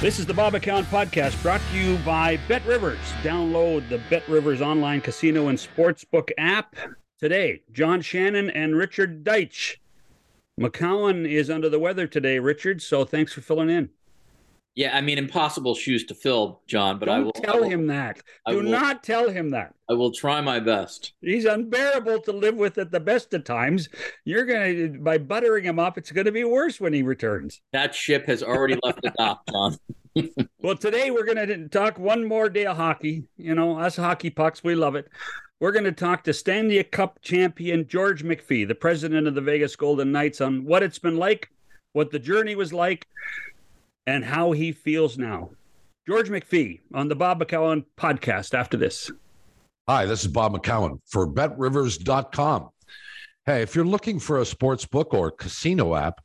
This is the Bob McCown Podcast brought to you by Bet Rivers. Download the Bet Rivers online casino and sportsbook app today. John Shannon and Richard Deitsch. McCown is under the weather today, Richard, so thanks for filling in. Yeah, I mean, impossible shoes to fill, John. But Don't I will tell I will, him that. I Do will- not tell him that. I will try my best. He's unbearable to live with at the best of times. You're gonna by buttering him up, it's gonna be worse when he returns. That ship has already left the dock, John. Well, today we're going to talk one more day of hockey. You know, us hockey pucks, we love it. We're going to talk to Stanley Cup champion George McPhee, the president of the Vegas Golden Knights, on what it's been like, what the journey was like, and how he feels now. George McPhee on the Bob McCown podcast after this. Hi, this is Bob McCown for betrivers.com. Hey, if you're looking for a sports book or casino app,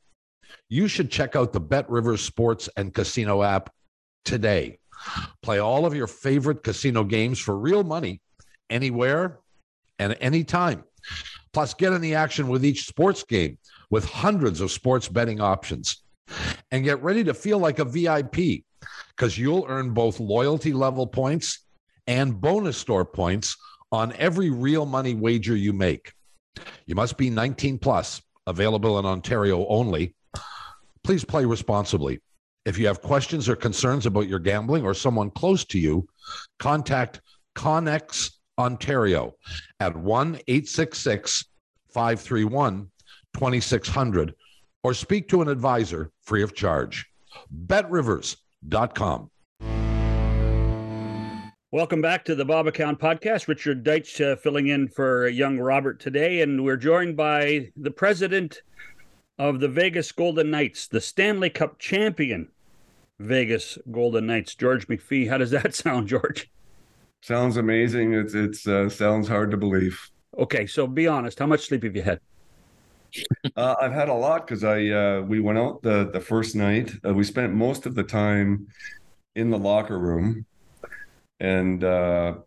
you should check out the Bet Rivers Sports and Casino app today. Play all of your favorite casino games for real money anywhere and anytime. Plus, get in the action with each sports game with hundreds of sports betting options. And get ready to feel like a VIP because you'll earn both loyalty level points and bonus store points on every real money wager you make. You must be 19 plus, available in Ontario only. Please play responsibly. If you have questions or concerns about your gambling or someone close to you, contact Connex Ontario at 1 866 531 2600 or speak to an advisor free of charge. BetRivers.com. Welcome back to the Bob McCown podcast. Richard Deitsch uh, filling in for young Robert today, and we're joined by the president of the Vegas Golden Knights, the Stanley Cup champion Vegas Golden Knights, George McPhee. How does that sound, George? Sounds amazing. It's it's uh, sounds hard to believe. Okay, so be honest. How much sleep have you had? Uh, I've had a lot because I uh, we went out the the first night. Uh, we spent most of the time in the locker room, and uh,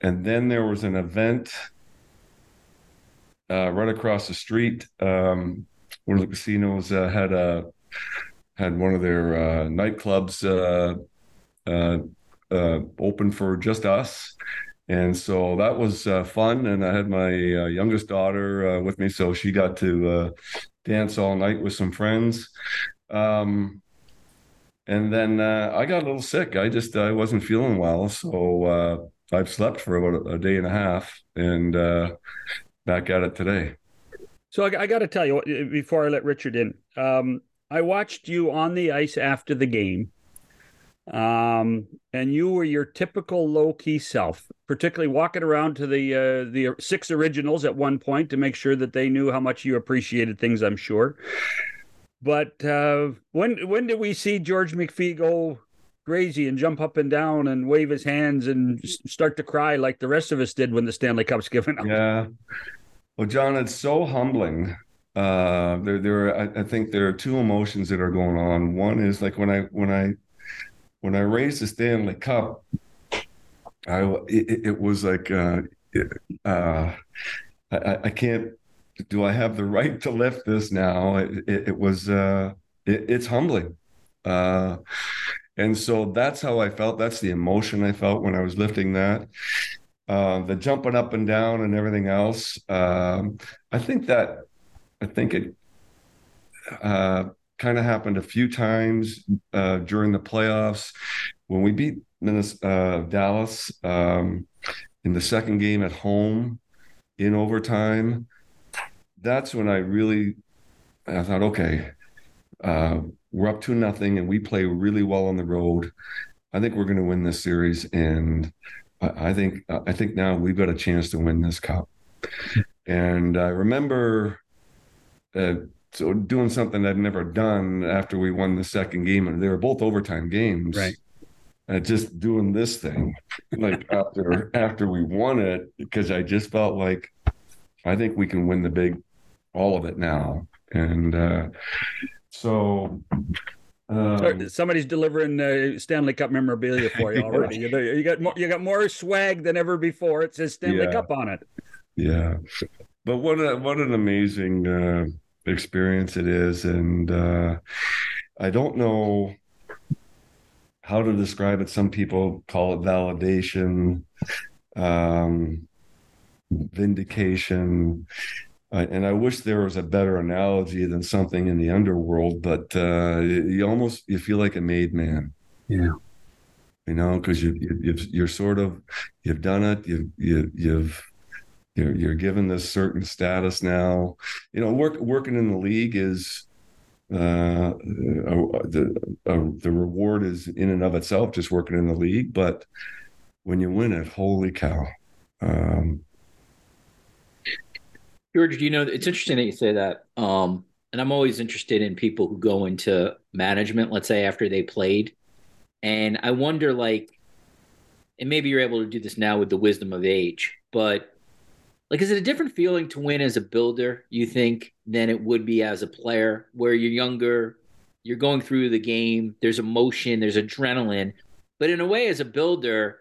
and then there was an event uh, right across the street. Um, one of the casinos uh, had a had one of their uh, nightclubs uh, uh, uh, open for just us. And so that was uh, fun. And I had my uh, youngest daughter uh, with me. So she got to uh, dance all night with some friends. Um, and then uh, I got a little sick. I just I wasn't feeling well. So I've slept for about a, day and a half and back at it today. So I, I got to tell you before I let Richard in. Um, I watched you on the ice after the game, um, and you were your typical low key self, particularly walking around to the uh, the six originals at one point to make sure that they knew how much you appreciated things. I'm sure. But uh, when when did we see George McPhee go crazy and jump up and down and wave his hands and start to cry like the rest of us did when the Stanley Cup's given out? Yeah. Well, John, it's so humbling. Uh, there, there. Are, I, I think there are two emotions that are going on. One is like when I, when I, when I raised the Stanley Cup, I, it, it was like, uh, uh, I, I can't. Do I have the right to lift this now? It, it, it was, uh, it, it's humbling. Uh, and so that's how I felt. That's the emotion I felt when I was lifting that uh, the jumping up and down and everything else. Um, I think that I think it uh, kind of happened a few times uh, during the playoffs when we beat Minnesota, uh, Dallas um, in the second game at home in overtime. That's when I really I thought, okay, uh, we're up to nothing, and we play really well on the road. I think we're going to win this series, and I think I think now we've got a chance to win this cup. And I remember uh, so doing something I'd never done after we won the second game, and they were both overtime games. Right. Uh, just doing this thing, like after after we won it, because I just felt like I think we can win the big, all of it now. And uh, So um, Somebody's delivering uh, Stanley Cup memorabilia for you already. you, you, got more, you got more swag than ever before. It says Stanley yeah. Cup on it. Yeah, but what a what an amazing uh, experience it is, and uh, I don't know how to describe it. Some people call it validation, um, vindication. Uh, and I wish there was a better analogy than something in the underworld, but uh, you almost you feel like a made man. Yeah, you know, because you, you you're sort of you've done it. You you you've you're you're given this certain status now. You know, work working in the league is uh, the the reward is in and of itself just working in the league, but when you win it, holy cow! Um, George, do you know it's interesting that you say that. Um, and I'm always interested in people who go into management, let's say after they played. And I wonder, like, and maybe you're able to do this now with the wisdom of age, but like, is it a different feeling to win as a builder, you think, than it would be as a player where you're younger, you're going through the game, there's emotion, there's adrenaline. But in a way, as a builder,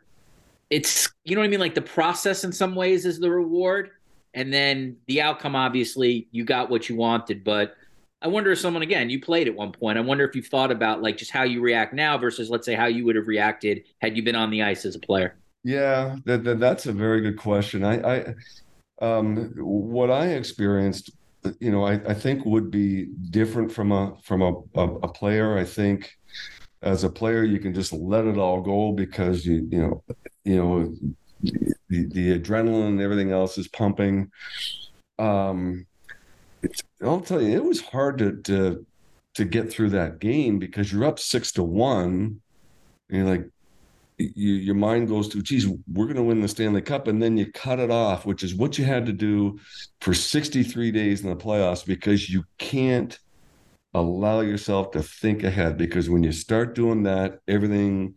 it's, you know what I mean? Like the process in some ways is the reward and then the outcome obviously you got what you wanted but i wonder if someone again you played at one point i wonder if you've thought about like just how you react now versus let's say how you would have reacted had you been on the ice as a player yeah that, that that's a very good question i i um what i experienced you know i, I think would be different from a from a, a, a player i think as a player you can just let it all go because you you know you know the, the adrenaline and everything else is pumping. Um, I'll tell you, it was hard to, to to get through that game because you're up six to one. And you're like, you, your mind goes to, geez, we're going to win the Stanley Cup. And then you cut it off, which is what you had to do for 63 days in the playoffs because you can't allow yourself to think ahead. Because when you start doing that, everything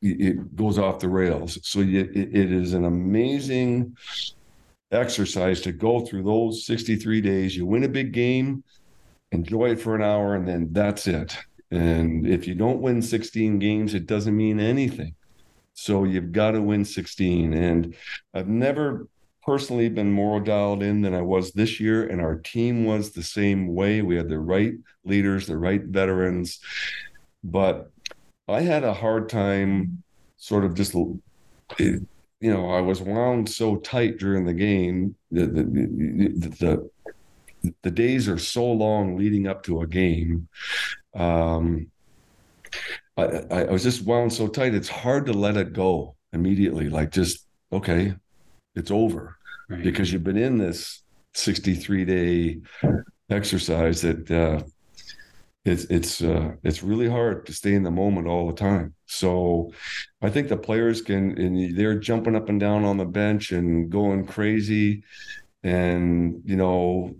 it goes off the rails. So it, it is an amazing exercise to go through those 63 days. You win a big game, enjoy it for an hour, and then that's it. And if you don't win 16 games, it doesn't mean anything. So you've got to win 16. And I've never personally been more dialed in than I was this year. And our team was the same way. We had the right leaders, the right veterans. But I had a hard time sort of just, you know, I was wound so tight during the game. The, the, the, the, the days are so long leading up to a game. Um, I, I was just wound so tight. It's hard to let it go immediately. Like just, okay, it's over right. because you've been in this 63 day exercise that, uh, it's it's uh, it's really hard to stay in the moment all the time. So I think the players can and they're jumping up and down on the bench and going crazy, and you know.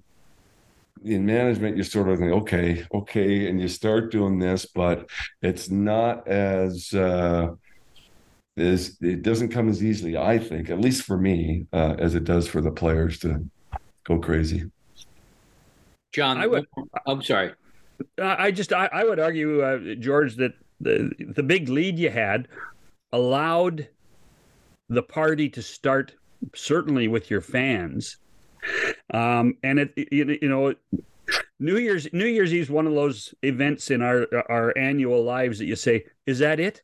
In management, you sort of think, okay, okay, and you start doing this, but it's not as uh, is it doesn't come as easily, I think, at least for me, uh, as it does for the players to go crazy. John, I would. I'm sorry. I just I, I would argue, uh, George, that the the big lead you had allowed the party to start certainly with your fans, um, and it you, you know. New Year's New Year's Eve is one of those events in our our annual lives that you say, "Is that it?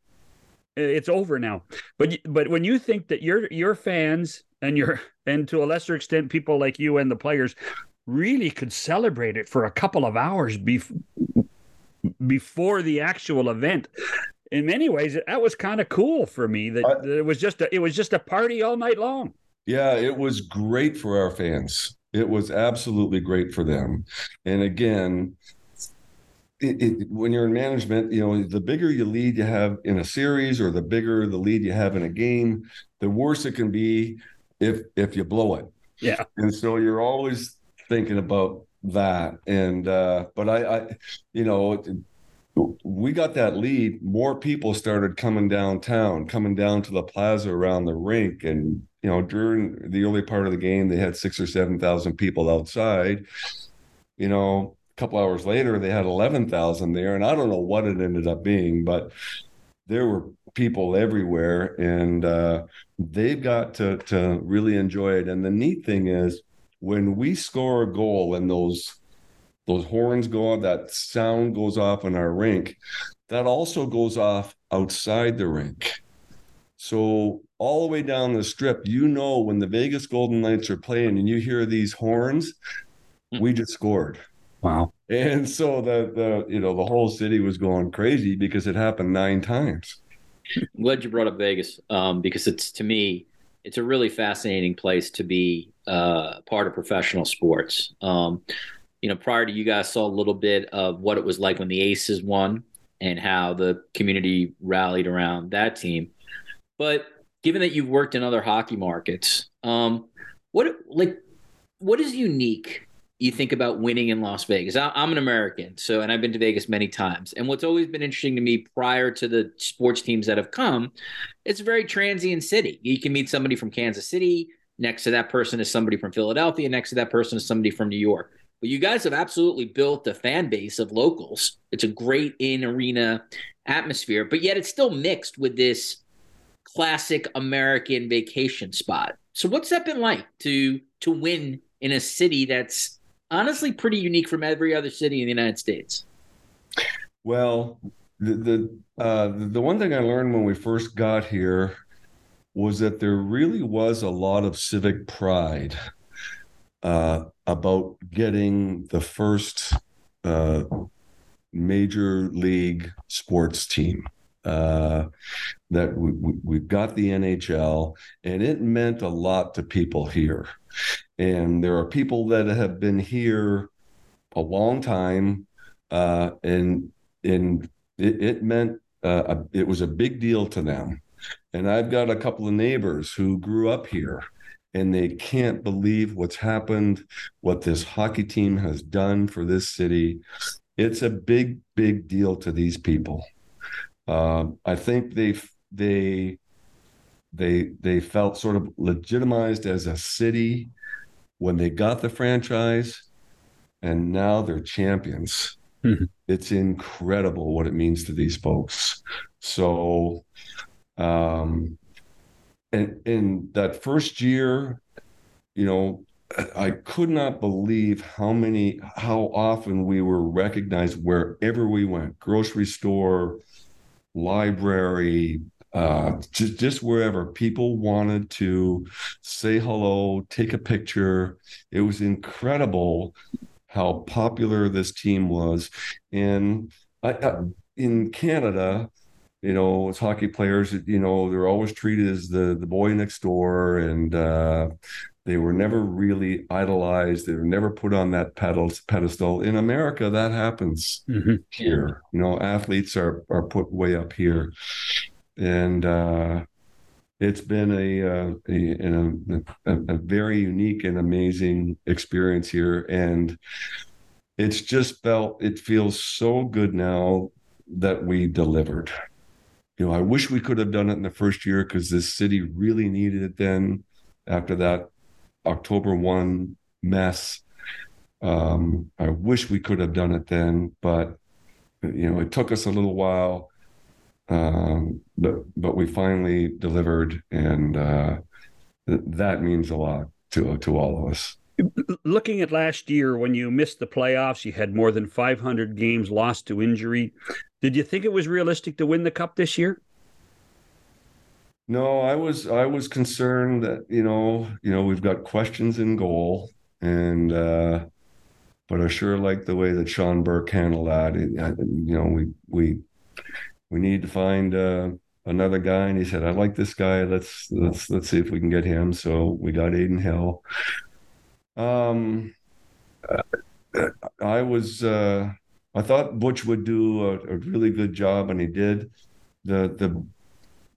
It's over now." But but when you think that your your fans and your and to a lesser extent people like you and the players really could celebrate it for a couple of hours bef- before the actual event. In many ways, that was kind of cool for me. That, I, that it was just a, it was just a party all night long. Yeah, it was great for our fans. It was absolutely great for them. And again, it, it, when you're in management, you know, the bigger you lead you have in a series or the bigger the lead you have in a game, the worse it can be if if you blow it. Yeah. And so you're always thinking about that. And uh, but I, I, you know, we got that lead. More people started coming downtown, coming down to the plaza around the rink, and you know, during the early part of the game, they had six or seven thousand people outside. You know, a couple hours later, they had 11,000 there. And I don't know what it ended up being, but there were people everywhere and uh, they've got to, to really enjoy it. And the neat thing is when we score a goal and those those horns go off, that sound goes off in our rink, that also goes off outside the rink. So all the way down the strip, you know when the Vegas Golden Knights are playing and you hear these horns, we just scored. Wow. And so the the you know the whole city was going crazy because it happened nine times. I'm glad you brought up Vegas um, because it's to me it's a really fascinating place to be uh, part of professional sports. Um, you know, prior to you guys saw a little bit of what it was like when the Aces won and how the community rallied around that team. But given that you've worked in other hockey markets, um, what like what is unique you think about winning in Las Vegas. I, am an American, so and I've been to Vegas many times. And what's always been interesting to me prior to the sports teams that have come, it's a very transient city. You can meet somebody from Kansas City. Next to that person is somebody from Philadelphia. Next to that person is somebody from New York. But you guys have absolutely built a fan base of locals. It's a great in arena atmosphere, but yet it's still mixed with this classic American vacation spot. So what's that been like to to win in a city that's honestly pretty unique from every other city in the United States. Well, the the uh, the one thing I learned when we first got here was that there really was a lot of civic pride uh, about getting the first uh, major league sports team. Uh, that we, we, we got the NHL, and it meant a lot to people here. And there are people that have been here a long time, uh, and and it, it meant uh, a, it was a big deal to them. And I've got a couple of neighbors who grew up here, and they can't believe what's happened, what this hockey team has done for this city. It's a big, big deal to these people. Uh, I think they they they they felt sort of legitimized as a city when they got the franchise, and now they're champions. Mm-hmm. It's incredible what it means to these folks. So, um, and in that first year, you know, I could not believe how many, how often we were recognized wherever we went grocery store, library, uh, just, just wherever people wanted to say hello, take a picture. It was incredible how popular this team was. And I, in Canada, you know, as hockey players, you know, they're always treated as the the boy next door, and uh, they were never really idolized. They were never put on that pedestal. In America, that happens mm-hmm. here. You know, athletes are are put way up here, and uh, it's been a, uh, a, a, a very unique and amazing experience here, and it's just felt it feels so good now that we delivered. You know, I wish we could have done it in the first year because this city really needed it then. After that October one mess, um, I wish we could have done it then, but you know, it took us a little while um, but but we finally delivered, and uh, th- that means a lot to to all of us. Looking at last year, when you missed the playoffs, you had more than 500 games lost to injury. Did you think it was realistic to win the cup this year? No, I was I was concerned that you know you know we've got questions in goal, and uh, but I sure like the way that Sean Burke handled that. It, you know, we we we need to find uh, another guy. And he said, I like this guy. Let's let's let's see if we can get him. So we got Adin Hill. Um, I was uh, I thought Butch would do a, a really good job, and he did. The the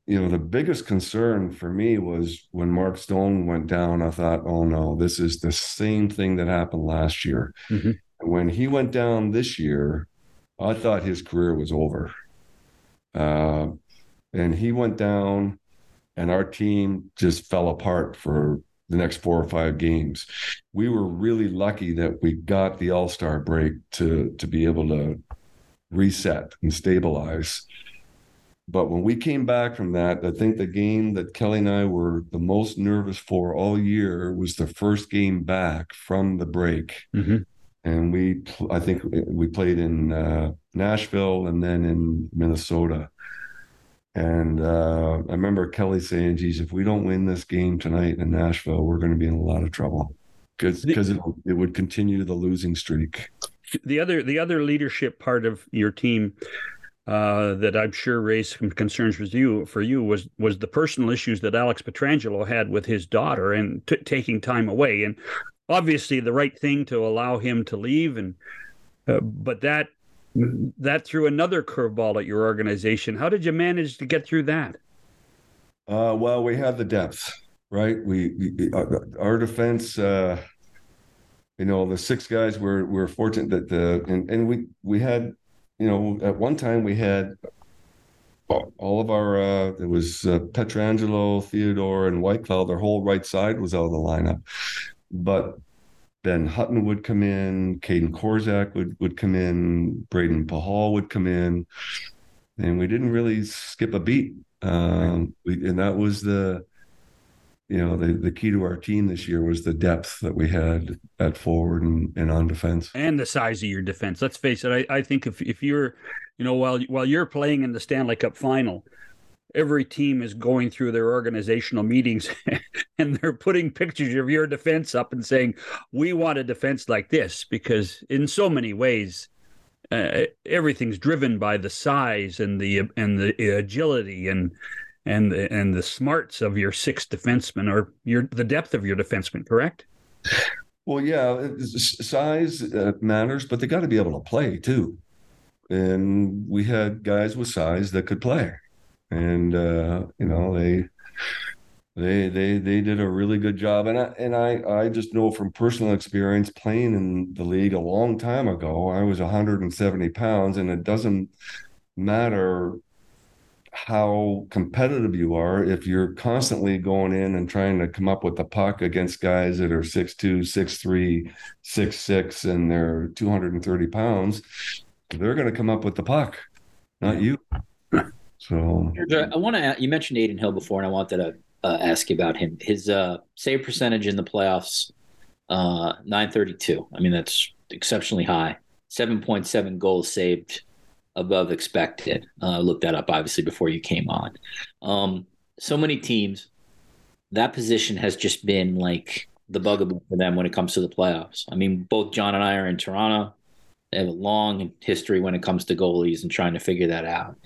you know the biggest concern for me was when Mark Stone went down. I thought, oh no, this is the same thing that happened last year. Mm-hmm. When he went down this year, I thought his career was over. Uh, and he went down, and our team just fell apart for the next four or five games. We were really lucky that we got the All Star break to to be able to reset and stabilize. But when we came back from that, I think the game that Kelly and I were the most nervous for all year was the first game back from the break. Mhm. And we, I think we played in uh, Nashville and then in Minnesota. And uh, I remember Kelly saying, geez, if we don't win this game tonight in Nashville, we're going to be in a lot of trouble because it, it would continue the losing streak. The other the other leadership part of your team uh, that I'm sure raised some concerns with you for you was was the personal issues that Alex Pietrangelo had with his daughter and t- taking time away, and obviously the right thing to allow him to leave, and uh, but that that threw another curveball at your organization. How did you manage to get through that? Uh, well, we had the depth, right? We, we our defense. Uh, you know, the six guys were were fortunate that the and, and we we had you know, at one time we had all of our uh it was uh, Pietrangelo, Theodore, and Whitecloud, their whole right side was out of the lineup. But then Hutton would come in, Kaedan Korczak would would come in, Brayden Pachal would come in, and we didn't really skip a beat. Um, we, and that was the you know the, the key to our team this year was the depth that we had at forward and, and on defense. And the size of your defense. Let's face it I, I think if, if you're you know while while you're playing in the stanley cup final every team is going through their organizational meetings and they're putting pictures of your defense up and saying we want a defense like this because in so many ways uh, everything's driven by the size and the and the agility and and the, and the smarts of your six defensemen or your the depth of your defensemen, correct? Well, yeah, size uh, matters, but they got to be able to play too. And we had guys with size that could play, and uh, you know they they they they did a really good job. And I and I I just know from personal experience playing in the league a long time ago. I was 170 pounds, and it doesn't matter how competitive you are if you're constantly going in and trying to come up with the puck against guys that are 6'2, 6'3, 6'6, and they're 230 pounds, they're going to come up with the puck, not you. So I want to, you mentioned Adin Hill before, and I wanted to uh, ask you about him. His uh, save percentage in the playoffs, uh, 932. I mean, that's exceptionally high. 7.7 goals saved above expected. Uh, looked that up obviously before you came on. Um, so many teams, that position has just been like the bugaboo for them when it comes to the playoffs. I mean, both John and I are in Toronto. They have a long history when it comes to goalies and trying to figure that out.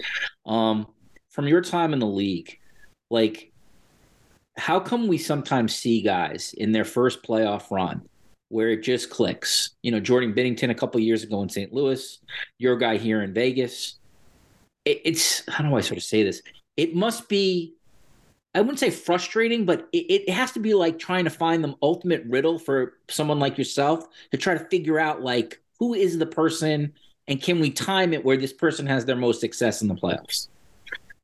Um, from your time in the league, like, how come we sometimes see guys in their first playoff run where it just clicks. You know, Jordan Binnington a couple years ago in St. Louis, your guy here in Vegas. It, it's how do I sort of say this? It must be. I wouldn't say frustrating, but it, it has to be like trying to find the ultimate riddle for someone like yourself to try to figure out like who is the person and can we time it where this person has their most success in the playoffs?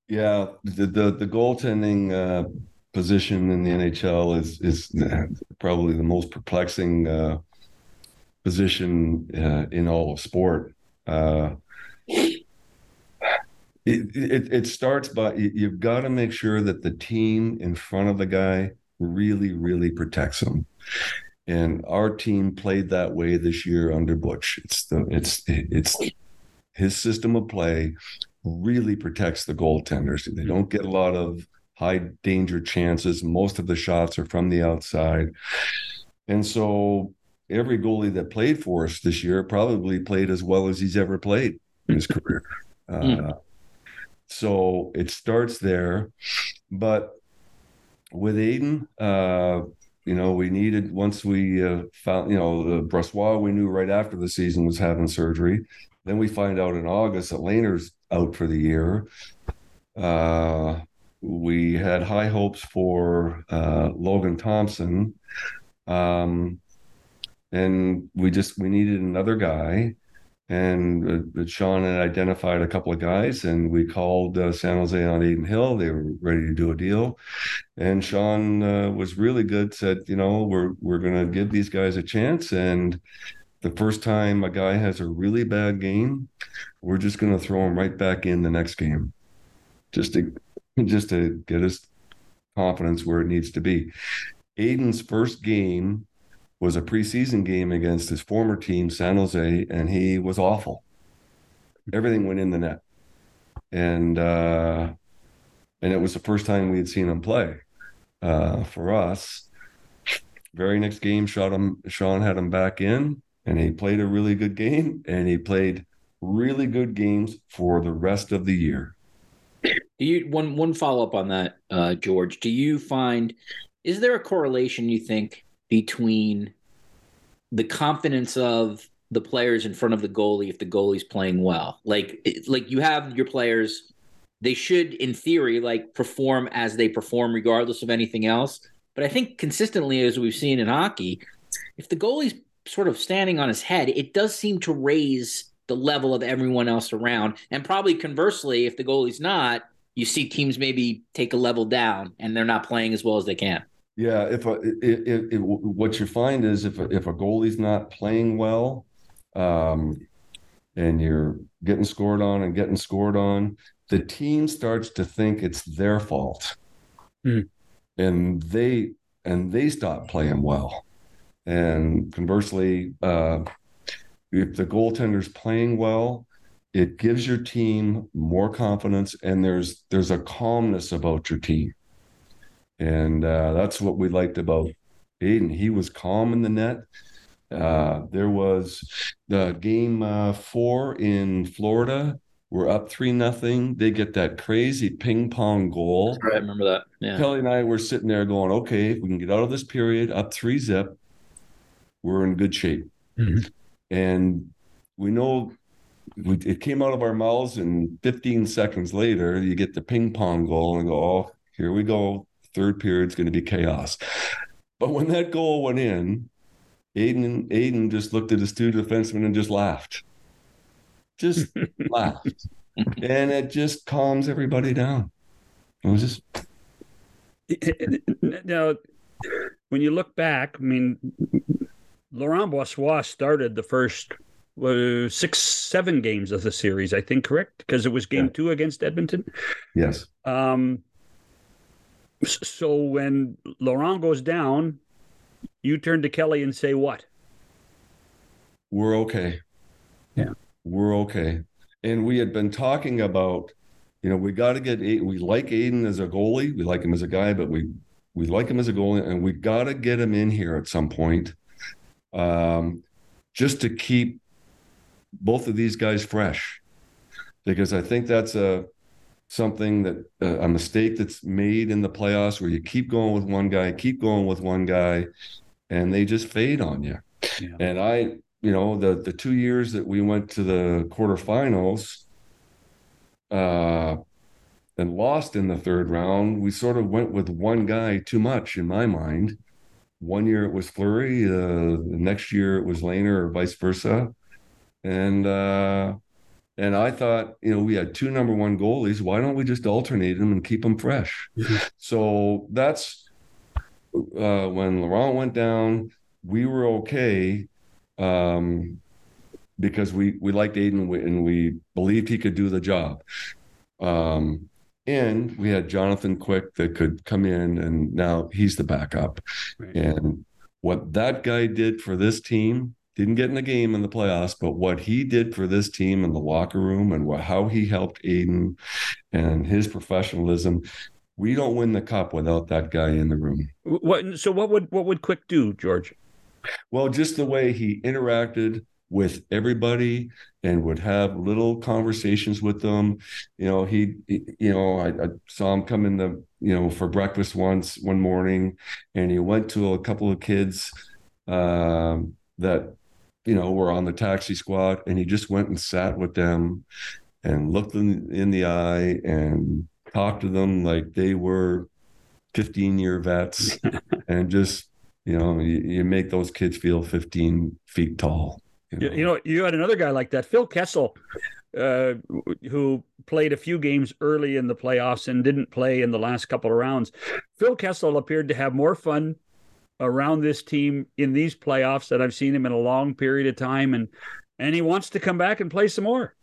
Yeah, the the, the goaltending uh, position in the NHL is is probably the most perplexing uh, position uh, in all of sport. Uh, it, it, it starts by you've got to make sure that the team in front of the guy really really protects him and our team played that way this year under Butch. It's the it's it's his system of play really protects the goaltenders. They don't get a lot of high danger chances. Most of the shots are from the outside. And so every goalie that played for us this year probably played as well as he's ever played in his career. Mm. Uh, so it starts there. But with Adin, uh, you know, we needed once we uh, found, you know, the Brossoit we knew right after the season was having surgery. Then we find out in August that Lehner's out for the year. Uh, we had high hopes for uh, Logan Thompson, um, and we just we needed another guy. And uh, Sean had identified a couple of guys, and we called uh, San Jose on Adin Hill. They were ready to do a deal, and Sean uh, was really good. Said, you know, we're we're going to give these guys a chance, and the first time a guy has a really bad game, we're just going to throw him right back in the next game, just to just to get his confidence where it needs to be. Adin's first game was a preseason game against his former team, San Jose, and he was awful. Everything went in the net, and uh, and it was the first time we had seen him play. Uh, for us, very next game, shot him. Sean had him back in, and he played a really good game, and he played really good games for the rest of the year. Do you one one follow up on that, uh, George? Do you find is there a correlation you think between the confidence of the players in front of the goalie if the goalie's playing well. Like like you have your players they should in theory like perform as they perform regardless of anything else. But I think consistently as we've seen in hockey, if the goalie's sort of standing on his head, it does seem to raise the level of everyone else around. And probably conversely, if the goalie's not, you see teams maybe take a level down and they're not playing as well as they can. Yeah, if a, if, if, what you find is if a, if a goalie's not playing well, um, and you're getting scored on and getting scored on, the team starts to think it's their fault, mm. and they and they stop playing well. And conversely, uh, if the goaltender's playing well, it gives your team more confidence, and there's there's a calmness about your team. And uh, that's what we liked about Adin. He was calm in the net. Uh, there was the game uh, four in Florida. We're up three nothing. They get that crazy ping pong goal. Right, I remember that. Yeah. Kelly and I were sitting there going, "Okay, if we can get out of this period up three zip, we're in good shape." Mm-hmm. And we know we, it came out of our mouths, and 15 seconds later, you get the ping pong goal, and go, "Oh, here we go third period's going to be chaos. But when that goal went in, Aiden Adin just looked at his two defensemen and just laughed. Just laughed. And it just calms everybody down. It was just now when you look back, I mean Laurent Brossoit started the first uh, six, seven games of the series, I think, correct? Because it was game yeah. two against Edmonton. Yes. Um, so when Laurent goes down, you turn to Kelly and say what? We're okay. Yeah. We're okay. And we had been talking about, you know, we got to get, we like Adin as a goalie. We like him as a guy, but we, we like him as a goalie and we got to get him in here at some point um, just to keep both of these guys fresh. Because I think that's a, something that uh, a mistake that's made in the playoffs where you keep going with one guy, keep going with one guy, and they just fade on you. Yeah. And I, you know, the the two years that we went to the quarterfinals, uh, and lost in the third round, we sort of went with one guy too much in my mind. One year it was Fleury, uh, the next year it was Lehner or vice versa, and uh, and I thought, you know, we had two number one goalies. Why don't we just alternate them and keep them fresh? Mm-hmm. So that's uh, when Laurent went down. We were okay um, because we we liked Adin and we believed he could do the job. Um, and we had Jonathan Quick that could come in, and now he's the backup. Right. And what that guy did for this team didn't get in a game in the playoffs, but what he did for this team in the locker room and what, how he helped Adin and his professionalism, we don't win the cup without that guy in the room. What? So what would what would Quick do, George? Well, just the way he interacted with everybody and would have little conversations with them. You know, he, he you know, I, I, saw him come in the, you know, for breakfast once one morning, and he went to a couple of kids um, that you know, were on the taxi squad, and he just went and sat with them and looked them in the eye and talked to them like they were 15 year vets and just you know you, you, make those kids feel 15 feet tall You know, you, know, you had another guy like that, Phil Kessel, uh, who played a few games early in the playoffs and didn't play in the last couple of rounds. Phil Kessel appeared to have more fun around this team in these playoffs that I've seen him in a long period of time, and and he wants to come back and play some more.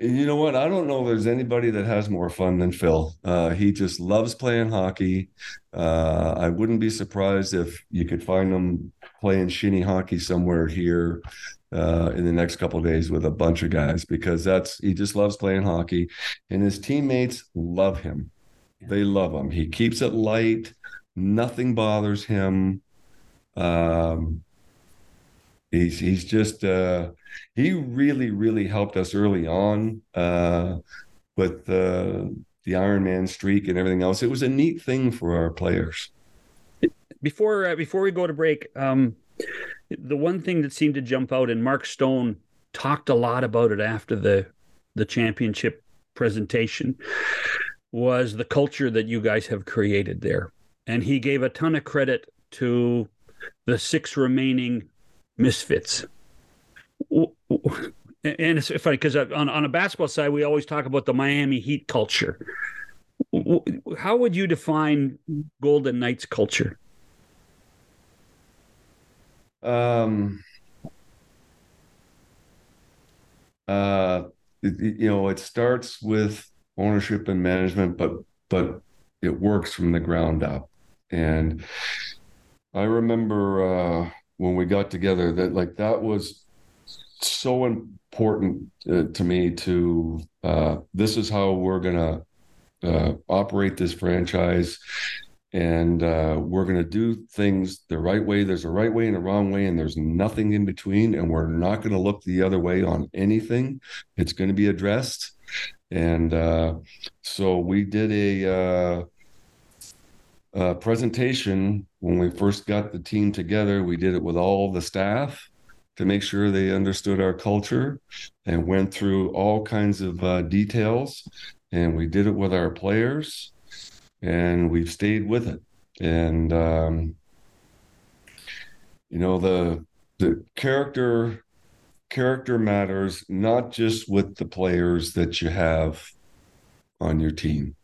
You know what? I don't know if there's anybody that has more fun than Phil. Uh, he just loves playing hockey. Uh, I wouldn't be surprised if you could find him playing shinny hockey somewhere here uh, in the next couple days with a bunch of guys because that's he just loves playing hockey, and his teammates love him. They love him. He keeps it light. Nothing bothers him. Um, he's he's just uh, he really really helped us early on uh, with the the Iron Man streak and everything else. It was a neat thing for our players. Before uh, before we go to break, um, the one thing that seemed to jump out, and Mark Stone talked a lot about it after the the championship presentation, was the culture that you guys have created there, and he gave a ton of credit to the six remaining misfits. And it's funny because on, on a basketball side, we always talk about the Miami Heat culture. How would you define Golden Knights culture? Um, uh, you know, it starts with ownership and management, but but it works from the ground up. And I remember uh, when we got together that like that was so important uh, to me to uh, this is how we're gonna uh, operate this franchise. And uh, we're going to do things the right way. There's a right way and a wrong way and there's nothing in between and we're not going to look the other way on anything. It's going to be addressed. And uh, so we did a uh, presentation when we first got the team together. We did it with all the staff to make sure they understood our culture and went through all kinds of uh, details. And we did it with our players, and we've stayed with it. And um, you know the the character character matters not just with the players that you have on your team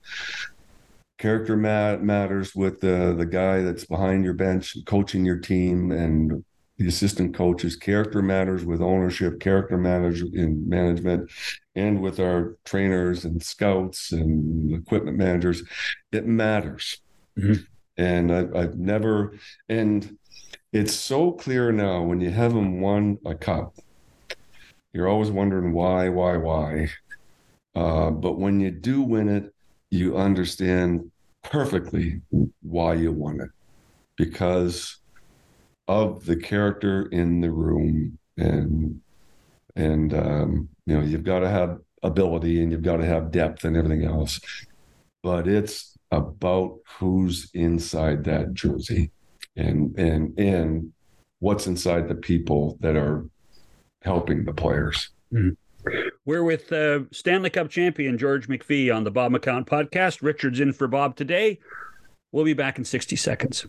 character mat- matters with the the guy that's behind your bench coaching your team and the assistant coaches. Character matters with ownership character matters in management and with our trainers and scouts and equipment managers. It matters. Mm-hmm. and I, i've never and it's so clear now when you haven't won a cup you're always wondering why why why. Uh, but when you do win it you understand perfectly why you won it because of the character in the room and and um, you know you've got to have ability and you've got to have depth and everything else but it's about who's inside that jersey and and and what's inside the people that are helping the players mm-hmm. We're with uh, Stanley Cup champion George McPhee on the Bob McCown podcast. Richard's in for Bob today. We'll be back in 60 seconds.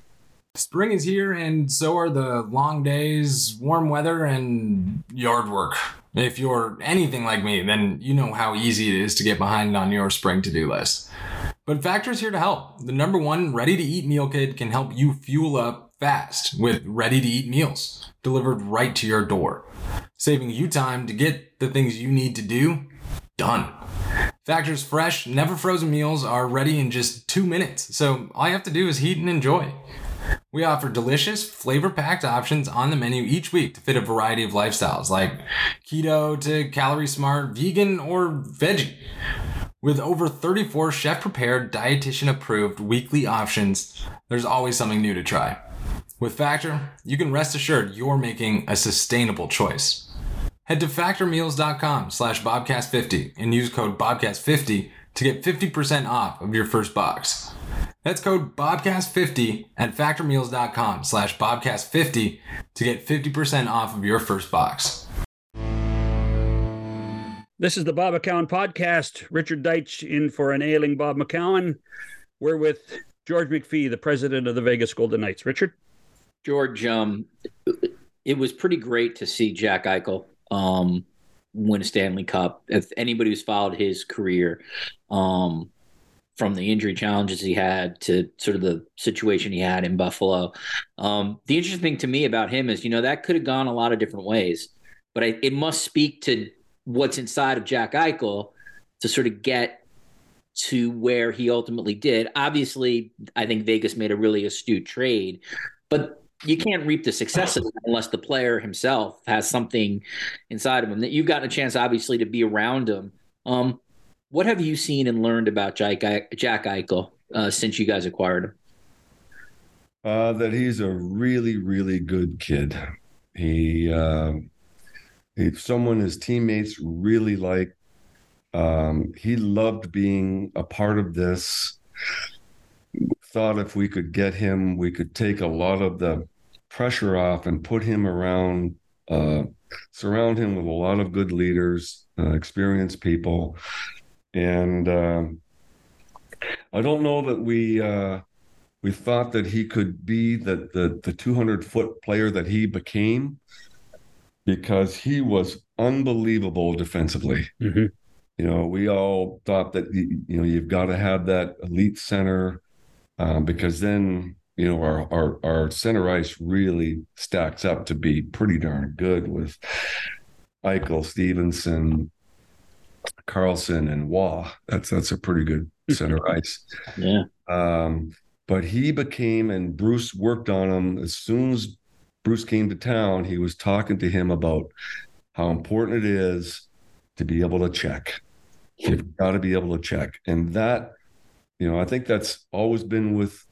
Spring is here, and so are the long days, warm weather, and yard work. If you're anything like me, then you know how easy it is to get behind on your spring to do list. But Factor's here to help. The number one ready to eat meal kit can help you fuel up fast with ready to eat meals delivered right to your door saving you time to get the things you need to do done. Factor's fresh, never frozen meals are ready in just two minutes, so all you have to do is heat and enjoy. We offer delicious, flavor packed options on the menu each week to fit a variety of lifestyles, like keto to calorie smart, vegan, or veggie. With over 34 chef prepared, dietitian approved weekly options, there's always something new to try. With Factor, you can rest assured you're making a sustainable choice. Head to factormeals.com slash bobcast50 and use code bobcast50 to get 50% off of your first box. That's code bobcast50 at factormeals.com slash bobcast50 to get 50% off of your first box. This is the Bob McCown podcast. Richard Deitsch in for an ailing Bob McCown. We're with George McPhee, the president of the Vegas Golden Knights. Richard? George, um, it was pretty great to see Jack Eichel um, win a Stanley Cup. If anybody who's followed his career, um, from the injury challenges he had to sort of the situation he had in Buffalo, um, the interesting thing to me about him is, you know, that could have gone a lot of different ways, but I, it must speak to what's inside of Jack Eichel to sort of get to where he ultimately did. Obviously, I think Vegas made a really astute trade, but you can't reap the success unless the player himself has something inside of him that you've gotten a chance, obviously, to be around him. Um, what have you seen and learned about Jack, Jack Eichel uh, since you guys acquired him? Uh, that he's a really, really good kid. He, uh, he someone his teammates really like. Um, he loved being a part of this thought if we could get him, we could take a lot of the pressure off and put him around, uh, surround him with a lot of good leaders, uh, experienced people. And uh, I don't know that we uh, we thought that he could be the the, the 200 foot player that he became because he was unbelievable defensively. Mm-hmm. You know, we all thought that you know you've got to have that elite center um, because then you know our, our our center ice really stacks up to be pretty darn good with Eichel, Stephenson, Karlsson, and Roy. That's that's a pretty good center ice. Yeah. Um, but he became, and Bruce worked on him as soon as Bruce came to town. He was talking to him about how important it is to be able to check. You've got to be able to check, and that you know, I think that's always been with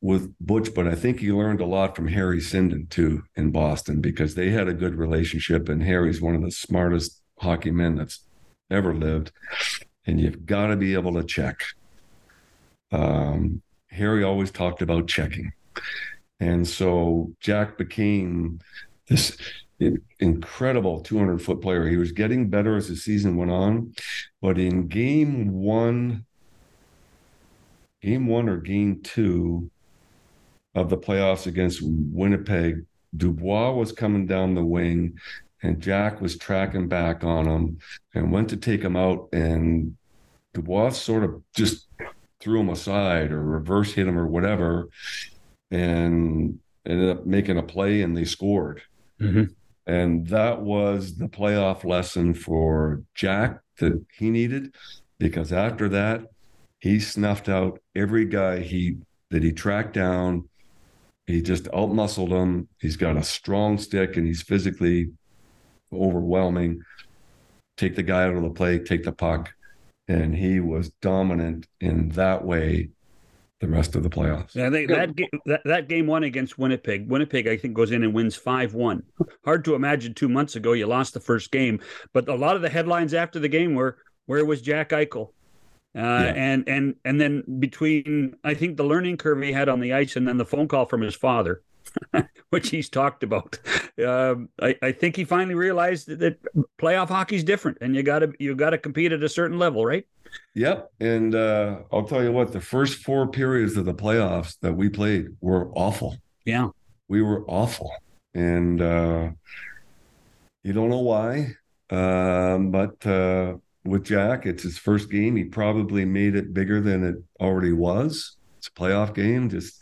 with Butch, but I think he learned a lot from Harry Sinden too in Boston because they had a good relationship, and Harry's one of the smartest hockey men that's ever lived, and you've got to be able to check. Um, Harry always talked about checking, and so Jack became this incredible 200 foot player. He was getting better as the season went on, but in game one game one or game two of the playoffs against Winnipeg, Dubois was coming down the wing and Jack was tracking back on him and went to take him out. And Dubois sort of just threw him aside or reverse hit him or whatever and ended up making a play and they scored. Mm-hmm. And that was the playoff lesson for Jack that he needed because after that, he snuffed out every guy he that he tracked down. He just outmuscled him. He's got a strong stick and he's physically overwhelming. Take the guy out of the play, take the puck. And he was dominant in that way the rest of the playoffs. Yeah, that, game, that that game one against Winnipeg. Winnipeg, I think, goes in and wins five one. Hard to imagine two months ago you lost the first game, but a lot of the headlines after the game were, "Where was Jack Eichel?" Uh, yeah. and and and then between I think the learning curve he had on the ice and then the phone call from his father, which he's talked about, uh, I, I think he finally realized that, that playoff hockey's different, and you got to you got to compete at a certain level, right? Yep, and uh, I'll tell you what, the first four periods of the playoffs that we played were awful. Yeah, we were awful, and uh, you don't know why, um, but uh, with Jack. It's his first game. He probably made it bigger than it already was. It's a playoff game. Just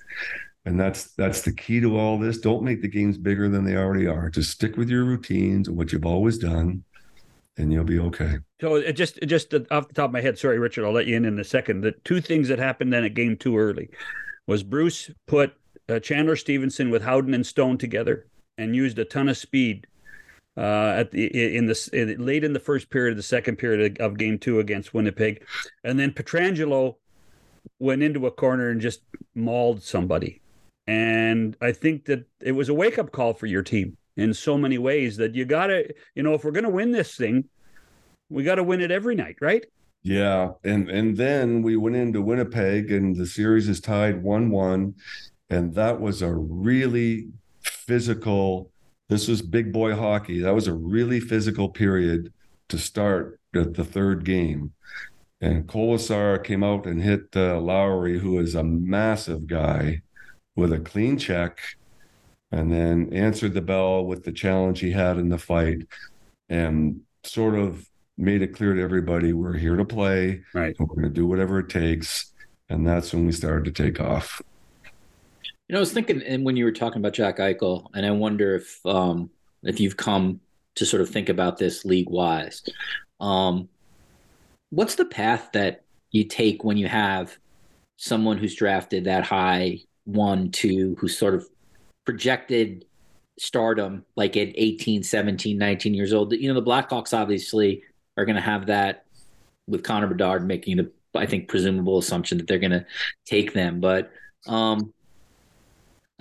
and that's that's the key to all this. Don't make the games bigger than they already are. Just stick with your routines and what you've always done, and you'll be okay. So it just it just off the top of my head, sorry, Richard, I'll let you in in a second. The two things that happened then at game two early was Bruce put uh, Chandler Stephenson with Howden and Stone together and used a ton of speed uh, at the in the in, late in the first period, of the second period of, of game two against Winnipeg, and then Pietrangelo went into a corner and just mauled somebody. And I think that it was a wake up call for your team in so many ways that you got to, you know, if we're going to win this thing, we got to win it every night, right? Yeah, and and then we went into Winnipeg, and the series is tied one one, and that was a really physical this was big boy hockey. That was a really physical period to start at the third game. And Kolesar came out and hit uh, Lowry, who is a massive guy, with a clean check. and then answered the bell with the challenge he had in the fight and sort of made it clear to everybody we're here to play Right. we're going to do whatever it takes and that's when we started to take off Know, I was thinking, and when you were talking about Jack Eichel, and I wonder if um, if you've come to sort of think about this league wise. Um, what's the path that you take when you have someone who's drafted that high, one, two, who's sort of projected stardom like at 18, 17, 19 years old? You know, the Blackhawks obviously are going to have that with Connor Bedard making the, I think, presumable assumption that they're going to take them. But, um,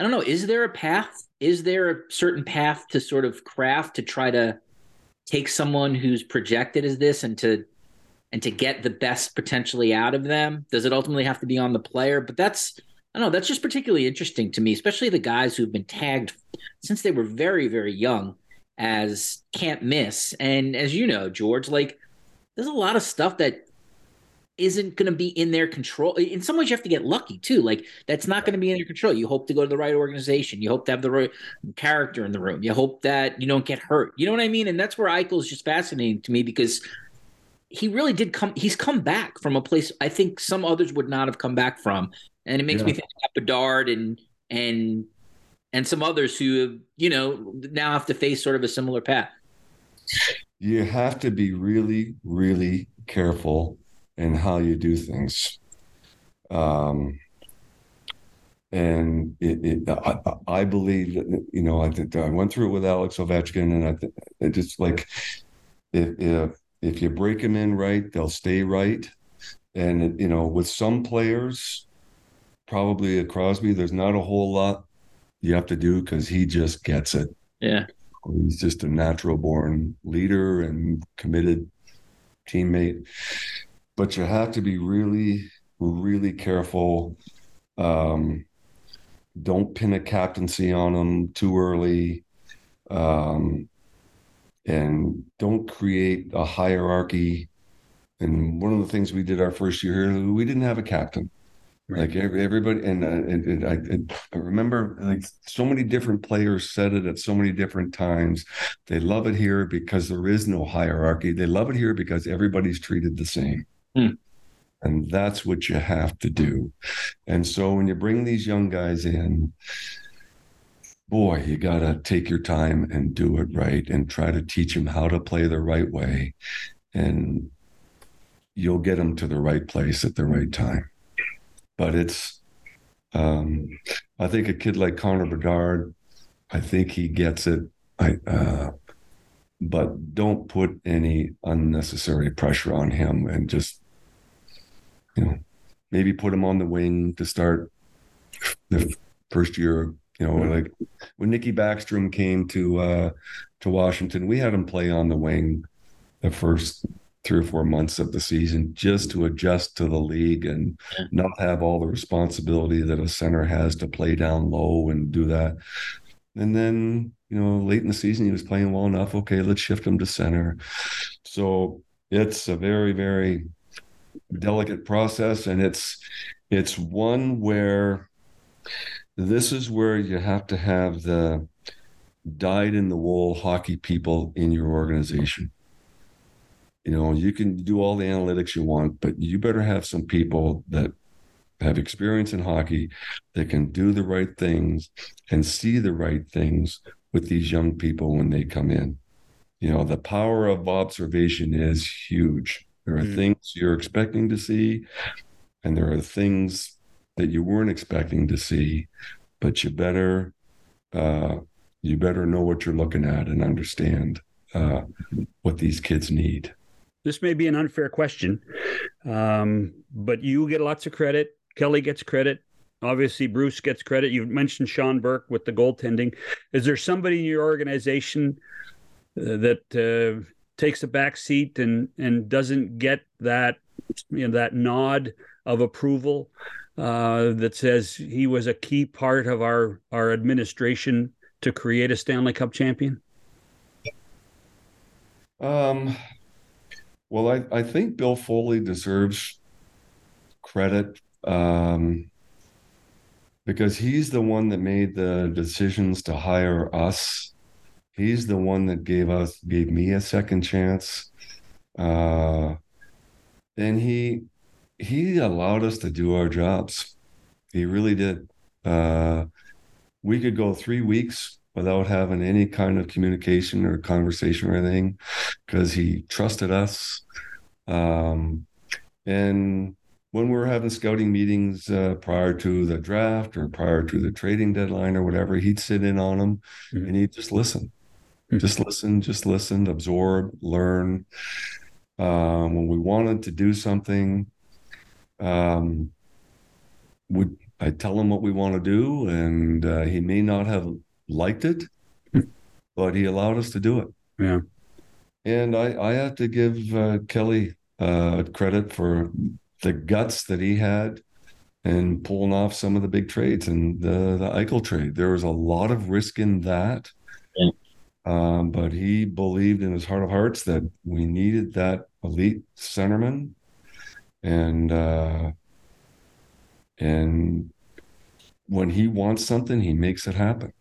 I don't know. Is there a path? Is there a certain path to sort of craft to try to take someone who's projected as this and to and to get the best potentially out of them? Does it ultimately have to be on the player? But that's I don't know. That's just particularly interesting to me, especially the guys who've been tagged since they were very very young as can't miss. And as you know, George, like there's a lot of stuff that isn't going to be in their control. In some ways, you have to get lucky too. Like that's not going to be in your control. You hope to go to the right organization. You hope to have the right character in the room. You hope that you don't get hurt. You know what I mean? And that's where Eichel is just fascinating to me because he really did come. He's come back from a place I think some others would not have come back from, and it makes Yeah. me think about Bedard and and and some others who you know now have to face sort of a similar path. you have to be really really careful in how you do things. Um and it, it I, I I believe that you know I, I went through it with Alex Ovechkin and I th- it just like if if if you break them in right they'll stay right. And you know with some players probably at Crosby there's not a whole lot you have to do because he just gets it. Yeah, He's just a natural born leader and committed teammate. But you have to be really, really careful. Um, don't pin a captaincy on them too early. Um, and don't create a hierarchy. And one of the things we did our first year here, we didn't have a captain. Like every, everybody, and, uh, and, and I, and I remember like so many different players said it at so many different times. They love it here because there is no hierarchy. They love it here because everybody's treated the same. Hmm. And that's what you have to do. And so when you bring these young guys in, boy, you got to take your time and do it right and try to teach them how to play the right way. And you'll get them to the right place at the right time. But it's, um, I think a kid like Connor Bedard, I think he gets it. I, uh, but don't put any unnecessary pressure on him and just, you know, maybe put him on the wing to start the first year. You know, like when Nicky Backstrom came to uh, to Washington, we had him play on the wing the first three or four months of the season just to adjust to the league and not have all the responsibility that a center has to play down low and do that. And then, you know, late in the season, he was playing well enough. Okay, let's shift him to center. So it's a very, very delicate process, and it's it's one where this is where you have to have the dyed in the wool hockey people in your organization. You know, you can do all the analytics you want, but you better have some people that have experience in hockey that can do the right things and see the right things with these young people when they come in. You know, the power of observation is huge. There are Mm. things you're expecting to see, and there are things that you weren't expecting to see, but you better uh, you better know what you're looking at and understand uh, what these kids need. This may be an unfair question, um, but you get lots of credit. Kelly gets credit. Obviously, Bruce gets credit. You mentioned Sean Burke with the goaltending. Is there somebody in your organization uh, that uh, takes a back seat and and doesn't get that you know that nod of approval uh, that says he was a key part of our our administration to create a Stanley Cup champion? Um, well, I, I think Bill Foley deserves credit. Um, because he's the one that made the decisions to hire us. He's the one that gave us gave me a second chance. Uh, and he he allowed us to do our jobs. He really did. Uh, we could go three weeks without having any kind of communication or conversation or anything because he trusted us. Um, and when we were having scouting meetings uh, prior to the draft or prior to the trading deadline or whatever, he'd sit in on them Mhm. and he'd just listen, Mhm. just listen, just listen, absorb, learn. Um, when we wanted to do something, um, we I tell him what we want to do, and uh, he may not have liked it, but he allowed us to do it. Yeah. And I, I have to give uh, Kelly uh, credit for the guts that he had and pulling off some of the big trades and the the Eichel trade. There was a lot of risk in that. Um, but he believed in his heart of hearts that we needed that elite centerman. And uh, and when he wants something, he makes it happen.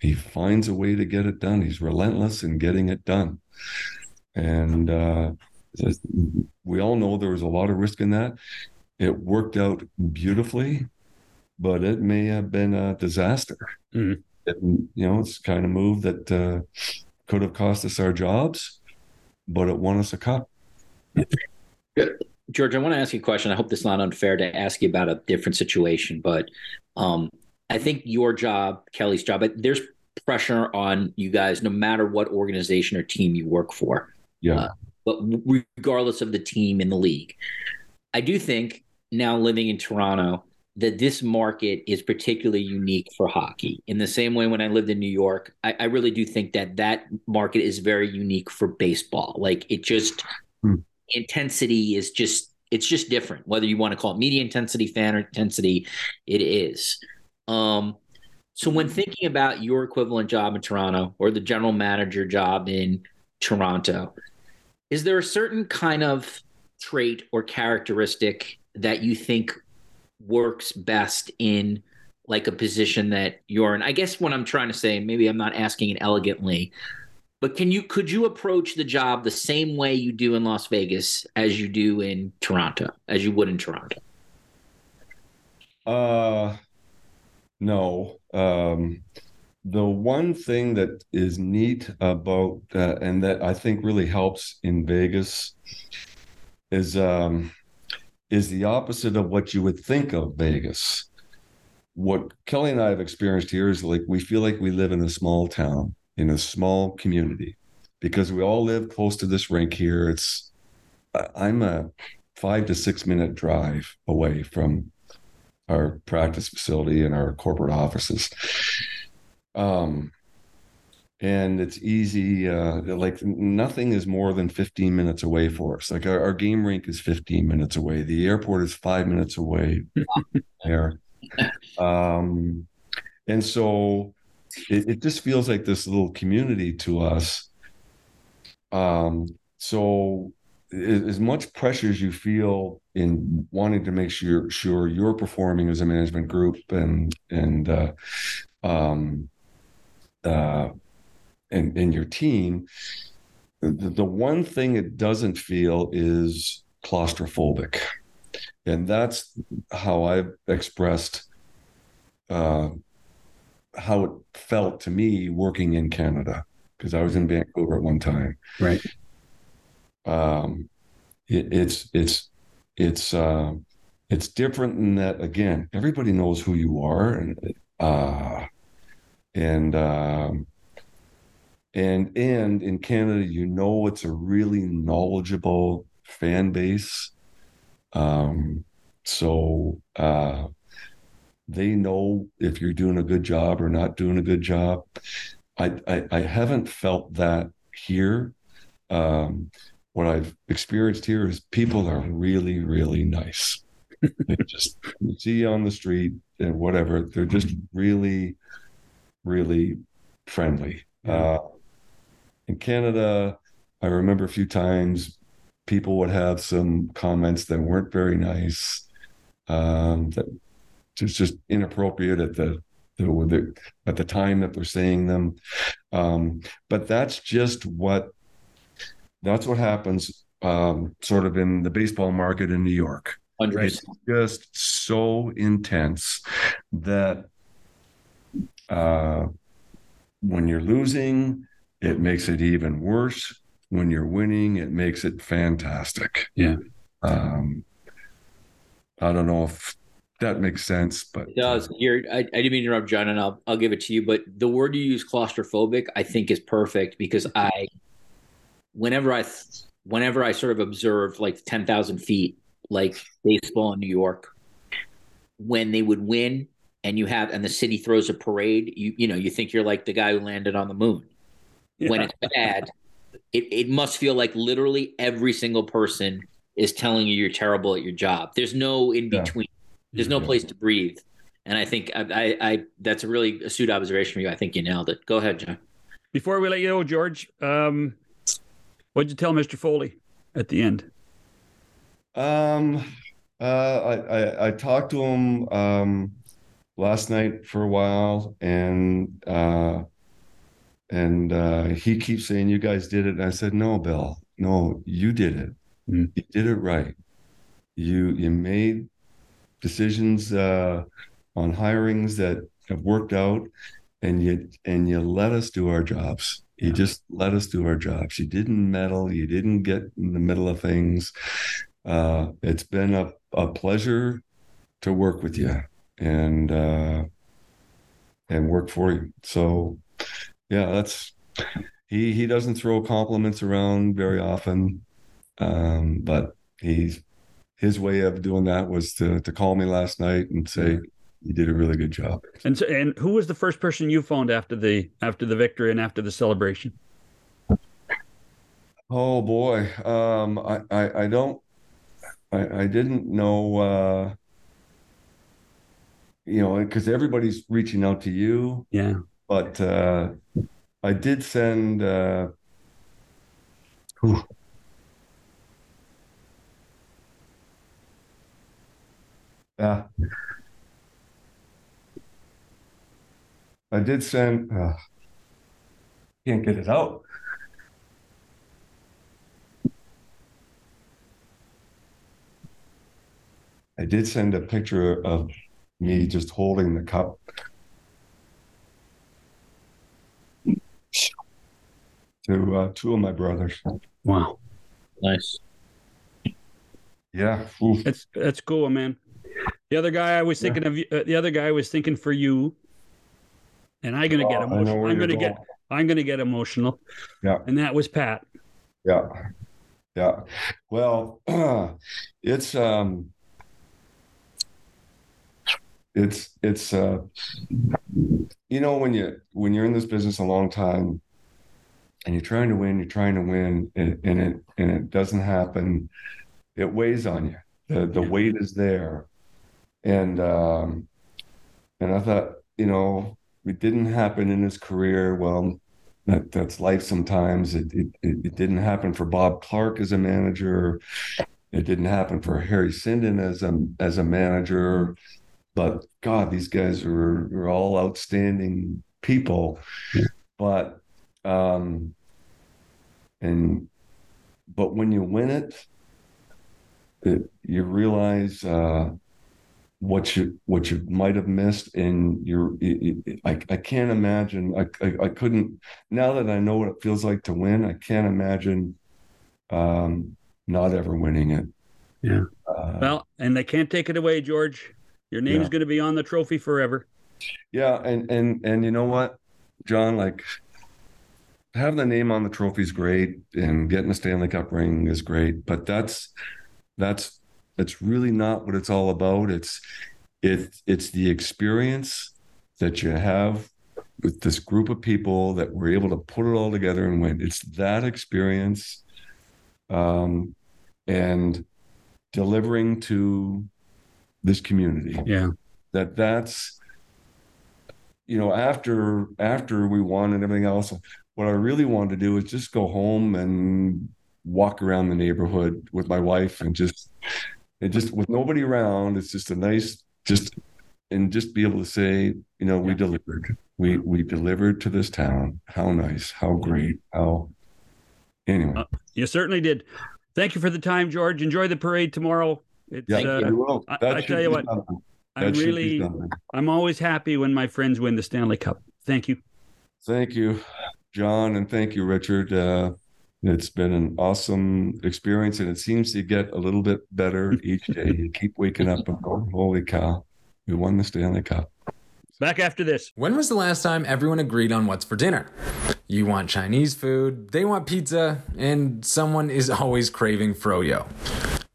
He finds a way to get it done. He's relentless in getting it done. And uh, we all know there was a lot of risk in that. It worked out beautifully, but it may have been a disaster. Mhm. It- you know, it's kind of move that uh, could have cost us our jobs, but it won us a cup. George, I want to ask you a question. I hope this is not unfair to ask you about a different situation, but um, I think your job, Kelly's job, but there's pressure on you guys no matter what organization or team you work for. Yeah. Uh, but regardless of the team in the league, I do think now living in Toronto that this market is particularly unique for hockey. In the same way, when I lived in New York, I, I really do think that that market is very unique for baseball. Like it just Hmm. intensity is just it's just different. Whether you want to call it media intensity, fan intensity, it is. Um, so when thinking about your equivalent job in Toronto or the general manager job in Toronto, is there a certain kind of trait or characteristic that you think works best in like a position that you're in? I guess what I'm trying to say, maybe I'm not asking it elegantly, but can you could you approach the job the same way you do in Las Vegas as you do in Toronto, as you would in Toronto? Uh, no. Um, the one thing that is neat about uh, and that I think really helps in Vegas is um, is the opposite of what you would think of Vegas. What Kelly and I have experienced here is like we feel like we live in a small town, in a small community, because we all live close to this rink here. It's I'm a five to six minute drive away from our practice facility and our corporate offices. Um, and it's easy. Uh, like nothing is more than 15 minutes away for us. Like our, our game rink is 15 minutes away. The airport is five minutes away there. Um, and so it, it just feels like this little community to us. Um, so as much pressure as you feel in wanting to make sure sure you're performing as a management group and and uh, um, uh, and and your team, the, the one thing it doesn't feel is claustrophobic, and that's how I've expressed uh, how it felt to me working in Canada because I was in Vancouver at one time Right. um, it, it's it's it's uh, it's different in that again everybody knows who you are and uh, and um, and and in Canada you know it's a really knowledgeable fan base. Um, so uh, they know if you're doing a good job or not doing a good job. I I, I haven't felt that here. Um, what I've experienced here is people are really, really nice. they just see you on the street and whatever, they're just really, really friendly. Uh, in Canada, I remember a few times people would have some comments that weren't very nice, um, that it's just inappropriate at the, the, the at the time that they're saying them. Um, but that's just what that's what happens um, sort of in the baseball market in New York. 100%. It's just so intense that uh, when you're losing, it makes it even worse. When you're winning, it makes it fantastic. Yeah. Um, I don't know if that makes sense, but It does. You're, I, I didn't mean to interrupt, John, and I'll, I'll give it to you. But the word you use, claustrophobic, I think is perfect because I, whenever I, whenever I sort of observe like ten thousand feet, like baseball in New York, when they would win and you have and the city throws a parade, you you know you think you're like the guy who landed on the moon. When it's bad, it, it must feel like literally every single person is telling you you're terrible at your job. There's no in Yeah. between. There's no Yeah. place to breathe. And I think I, I, I that's a really astute observation from you. I think you nailed it. Go ahead, John. Before we let you go, George, um, what'd you tell Mr. Foley at the end? Um, uh, I, I I talked to him um last night for a while, and uh, and uh, he keeps saying you guys did it, and I said no, Bill, no, you did it. Mm. You did it right. You you made decisions uh, on hirings that have worked out, and you and you let us do our jobs. You Yeah. just let us do our jobs. You didn't meddle. You didn't get in the middle of things. Uh, it's been a, a pleasure to work with you and uh, and work for you. So yeah, that's he he doesn't throw compliments around very often, um, but he's his way of doing that was to to call me last night and say you did a really good job. And so, and who was the first person you phoned after the after the victory and after the celebration? Oh boy, um, I, I I don't I I didn't know uh, you know because everybody's reaching out to you, Yeah. But uh, I did send. Uh, whew. Yeah. I did send. Uh, can't get it out. I did send a picture of me just holding the cup. To uh, two of my brothers. Wow. Nice. Yeah. oof. That's that's cool, man. The other guy I was thinking of, you- uh, the other guy I was thinking for you, and I'm gonna get Oh, I emotional. I'm you're gonna get. I'm gonna get emotional. Yeah. And that was Pat. Yeah. Yeah. Well, it's um it's it's uh you know when you when you're in this business a long time and you're trying to win, you're trying to win and, and it and it doesn't happen, it weighs on you. The the Yeah. weight is there. And um and I thought, you know, it didn't happen in his career. Well, that that's life sometimes. It, it it didn't happen for Bob Clarke as a manager. It didn't happen for Harry Sinden as a as a manager. But God, these guys are, are all outstanding people. Yeah. But um and but when you win it, it you realize uh what you what you might have missed and you're it, it, I, I can't imagine I, I I couldn't now that I know what it feels like to win I can't imagine um not ever winning it Yeah. uh, Well, and they can't take it away, George. Your name's Yeah. going to be on the trophy forever. yeah and and and you know what John like having the name on the trophy is great and getting a Stanley Cup ring is great but that's that's that's really not what it's all about. It's it it's the experience that you have with this group of people that were able to put it all together and win. It's that experience um and delivering to this community. Yeah. that that's you know after after we won and everything else what i really wanted to do is just go home and walk around the neighborhood with my wife and just and just with nobody around it's just a nice just and just be able to say, you know, we delivered. We we delivered to this town. How nice, how great, how anyway. Uh, You certainly did. Thank you for the time, George. Enjoy the parade tomorrow. It's, yeah, thank uh, we will. I- I tell you what. I'm That should be really. I'm always happy when my friends win the Stanley Cup. Thank you. Thank you, John, and thank you, Richard. Uh, it's been an awesome experience, and it seems to get a little bit better each day. You keep waking up and going, "Holy cow, we won the Stanley Cup!" Back after this. When was the last time everyone agreed on what's for dinner? You want Chinese food, they want pizza, and someone is always craving froyo.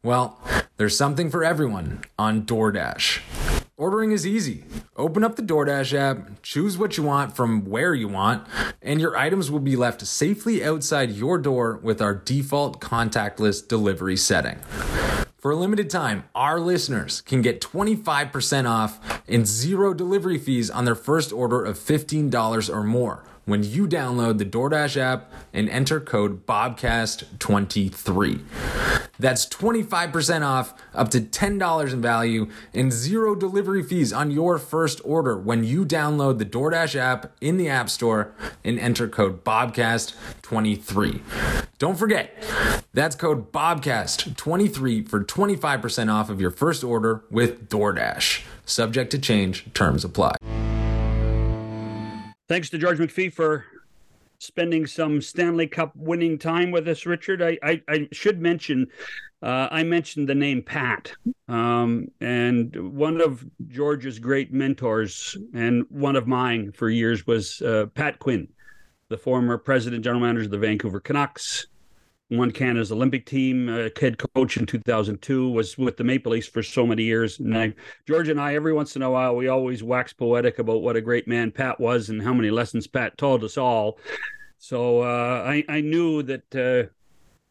Well, there's something for everyone on DoorDash. Ordering is easy. Open up the DoorDash app, choose what you want from where you want, and your items will be left safely outside your door with our default contactless delivery setting. For a limited time, our listeners can get 25% off and zero delivery fees on their first order of $15 or more when you download the DoorDash app and enter code BOBCAST23. That's 25% off, up to $10 in value, and zero delivery fees on your first order when you download the DoorDash app in the App Store and enter code BOBCAST23. Don't forget, that's code BOBCAST23 for 25% off of your first order with DoorDash. Subject to change, terms apply. Thanks to George McPhee for spending some Stanley Cup winning time with us, Richard. I, I, I should mention, uh, I mentioned the name Pat, um, and one of George's great mentors and one of mine for years was uh, Pat Quinn, the former president, general manager of the Vancouver Canucks. Won Canada's Olympic team, uh, head coach in 2002, was with the Maple Leafs for so many years. And I, George and I, every once in a while, we always wax poetic about what a great man Pat was and how many lessons Pat taught us all. So uh, I, I knew that uh,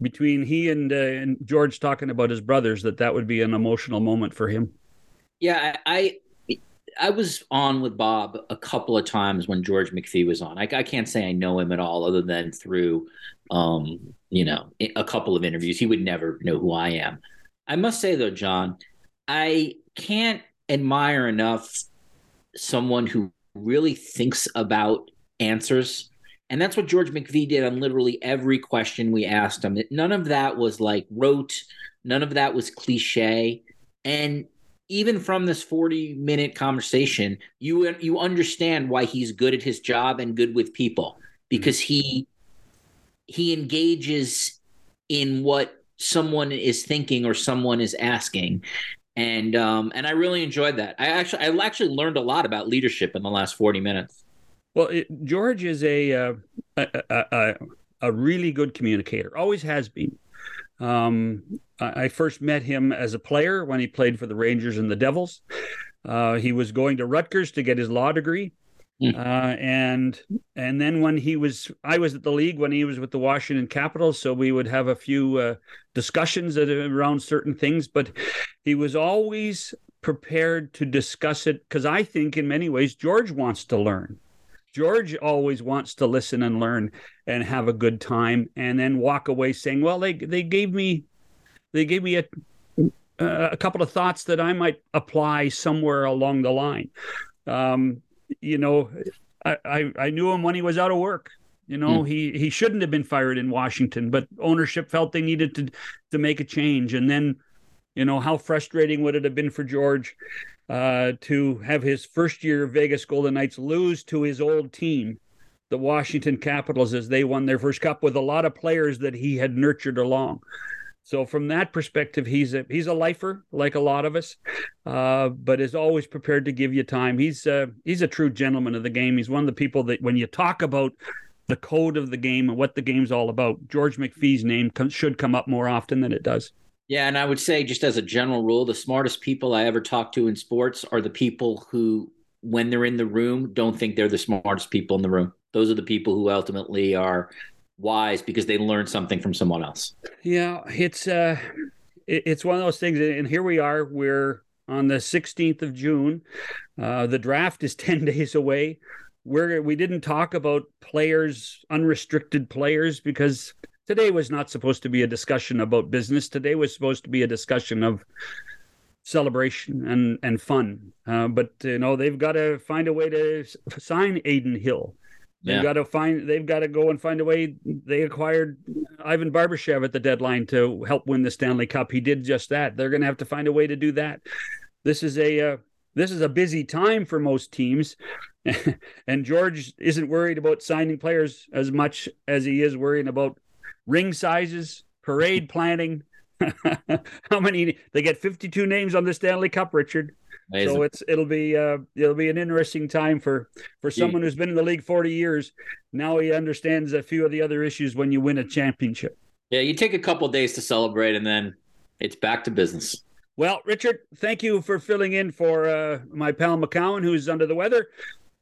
between he and, uh, and George talking about his brothers, that that would be an emotional moment for him. Yeah, I, I was on with Bob a couple of times when George McPhee was on. I, I can't say I know him at all, other than through, um, you know, a couple of interviews. He would never know who I am. I must say though, John, I can't admire enough someone who really thinks about answers. And that's what George McPhee did on literally every question we asked him. None of that was like rote, none of that was cliche. And even from this 40 minute conversation, you you understand why he's good at his job and good with people because he he engages in what someone is thinking or someone is asking and um and I really enjoyed that. I actually I actually learned a lot about leadership in the last 40 minutes. Well, it, George is a, uh, a, a, a a really good communicator. Always has been. Um, I, I first met him as a player when he played for the Rangers and the Devils. Uh, he was going to Rutgers to get his law degree, Mm. uh, and and then when he was, I was at the league when he was with the Washington Capitals, so we would have a few uh, discussions around certain things. But he was always prepared to discuss it because I think in many ways George wants to learn. George always wants to listen and learn and have a good time, and then walk away saying, "Well, they they gave me, they gave me a a couple of thoughts that I might apply somewhere along the line." Um, you know, I, I I knew him when he was out of work. You know, Hmm. he he shouldn't have been fired in Washington, but ownership felt they needed to to make a change, and then. You know, how frustrating would it have been for George uh, to have his first year Vegas Golden Knights lose to his old team, the Washington Capitals, as they won their first cup with a lot of players that he had nurtured along. So from that perspective, he's a he's a lifer like a lot of us, uh, but is always prepared to give you time. He's uh, he's a true gentleman of the game. He's one of the people that when you talk about the code of the game and what the game's all about, George McPhee's name com- should come up more often than it does. Yeah, and I would say, just as a general rule, the smartest people I ever talk to in sports are the people who, when they're in the room, don't think they're the smartest people in the room. Those are the people who ultimately are wise because they learned something from someone else. Yeah, it's uh, it's one of those things, and here we are. We're on the 16th of June. Uh, the draft is 10 days away. We're we didn't talk about players, unrestricted players, because today was not supposed to be a discussion about business. Today was supposed to be a discussion of celebration and and fun. Uh, but you know they've got to find a way to sign Adin Hill. They've Yeah. got to find. They've got to go and find a way. They acquired Ivan Barbashev at the deadline to help win the Stanley Cup. He did just that. They're going to have to find a way to do that. This is a uh, this is a busy time for most teams, and George isn't worried about signing players as much as he is worrying about ring sizes, parade planning. How many they get 52 names on the Stanley Cup, Richard. Amazing. So it's it'll be uh, it'll be an interesting time for for someone who's been in the league 40 years. Now he understands a few of the other issues when you win a championship. yeah, you take a couple days to celebrate, and then it's back to business. Well, Richard, thank you for filling in for uh, my pal McCown, who's under the weather.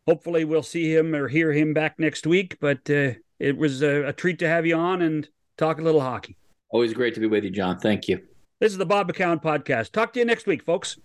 Hopefully, we'll see him or hear him back next week. But uh, it was a, a treat to have you on and talk a little hockey. Always great to be with you, John. Thank you. This is the Bob McCown podcast. Talk to you next week, folks.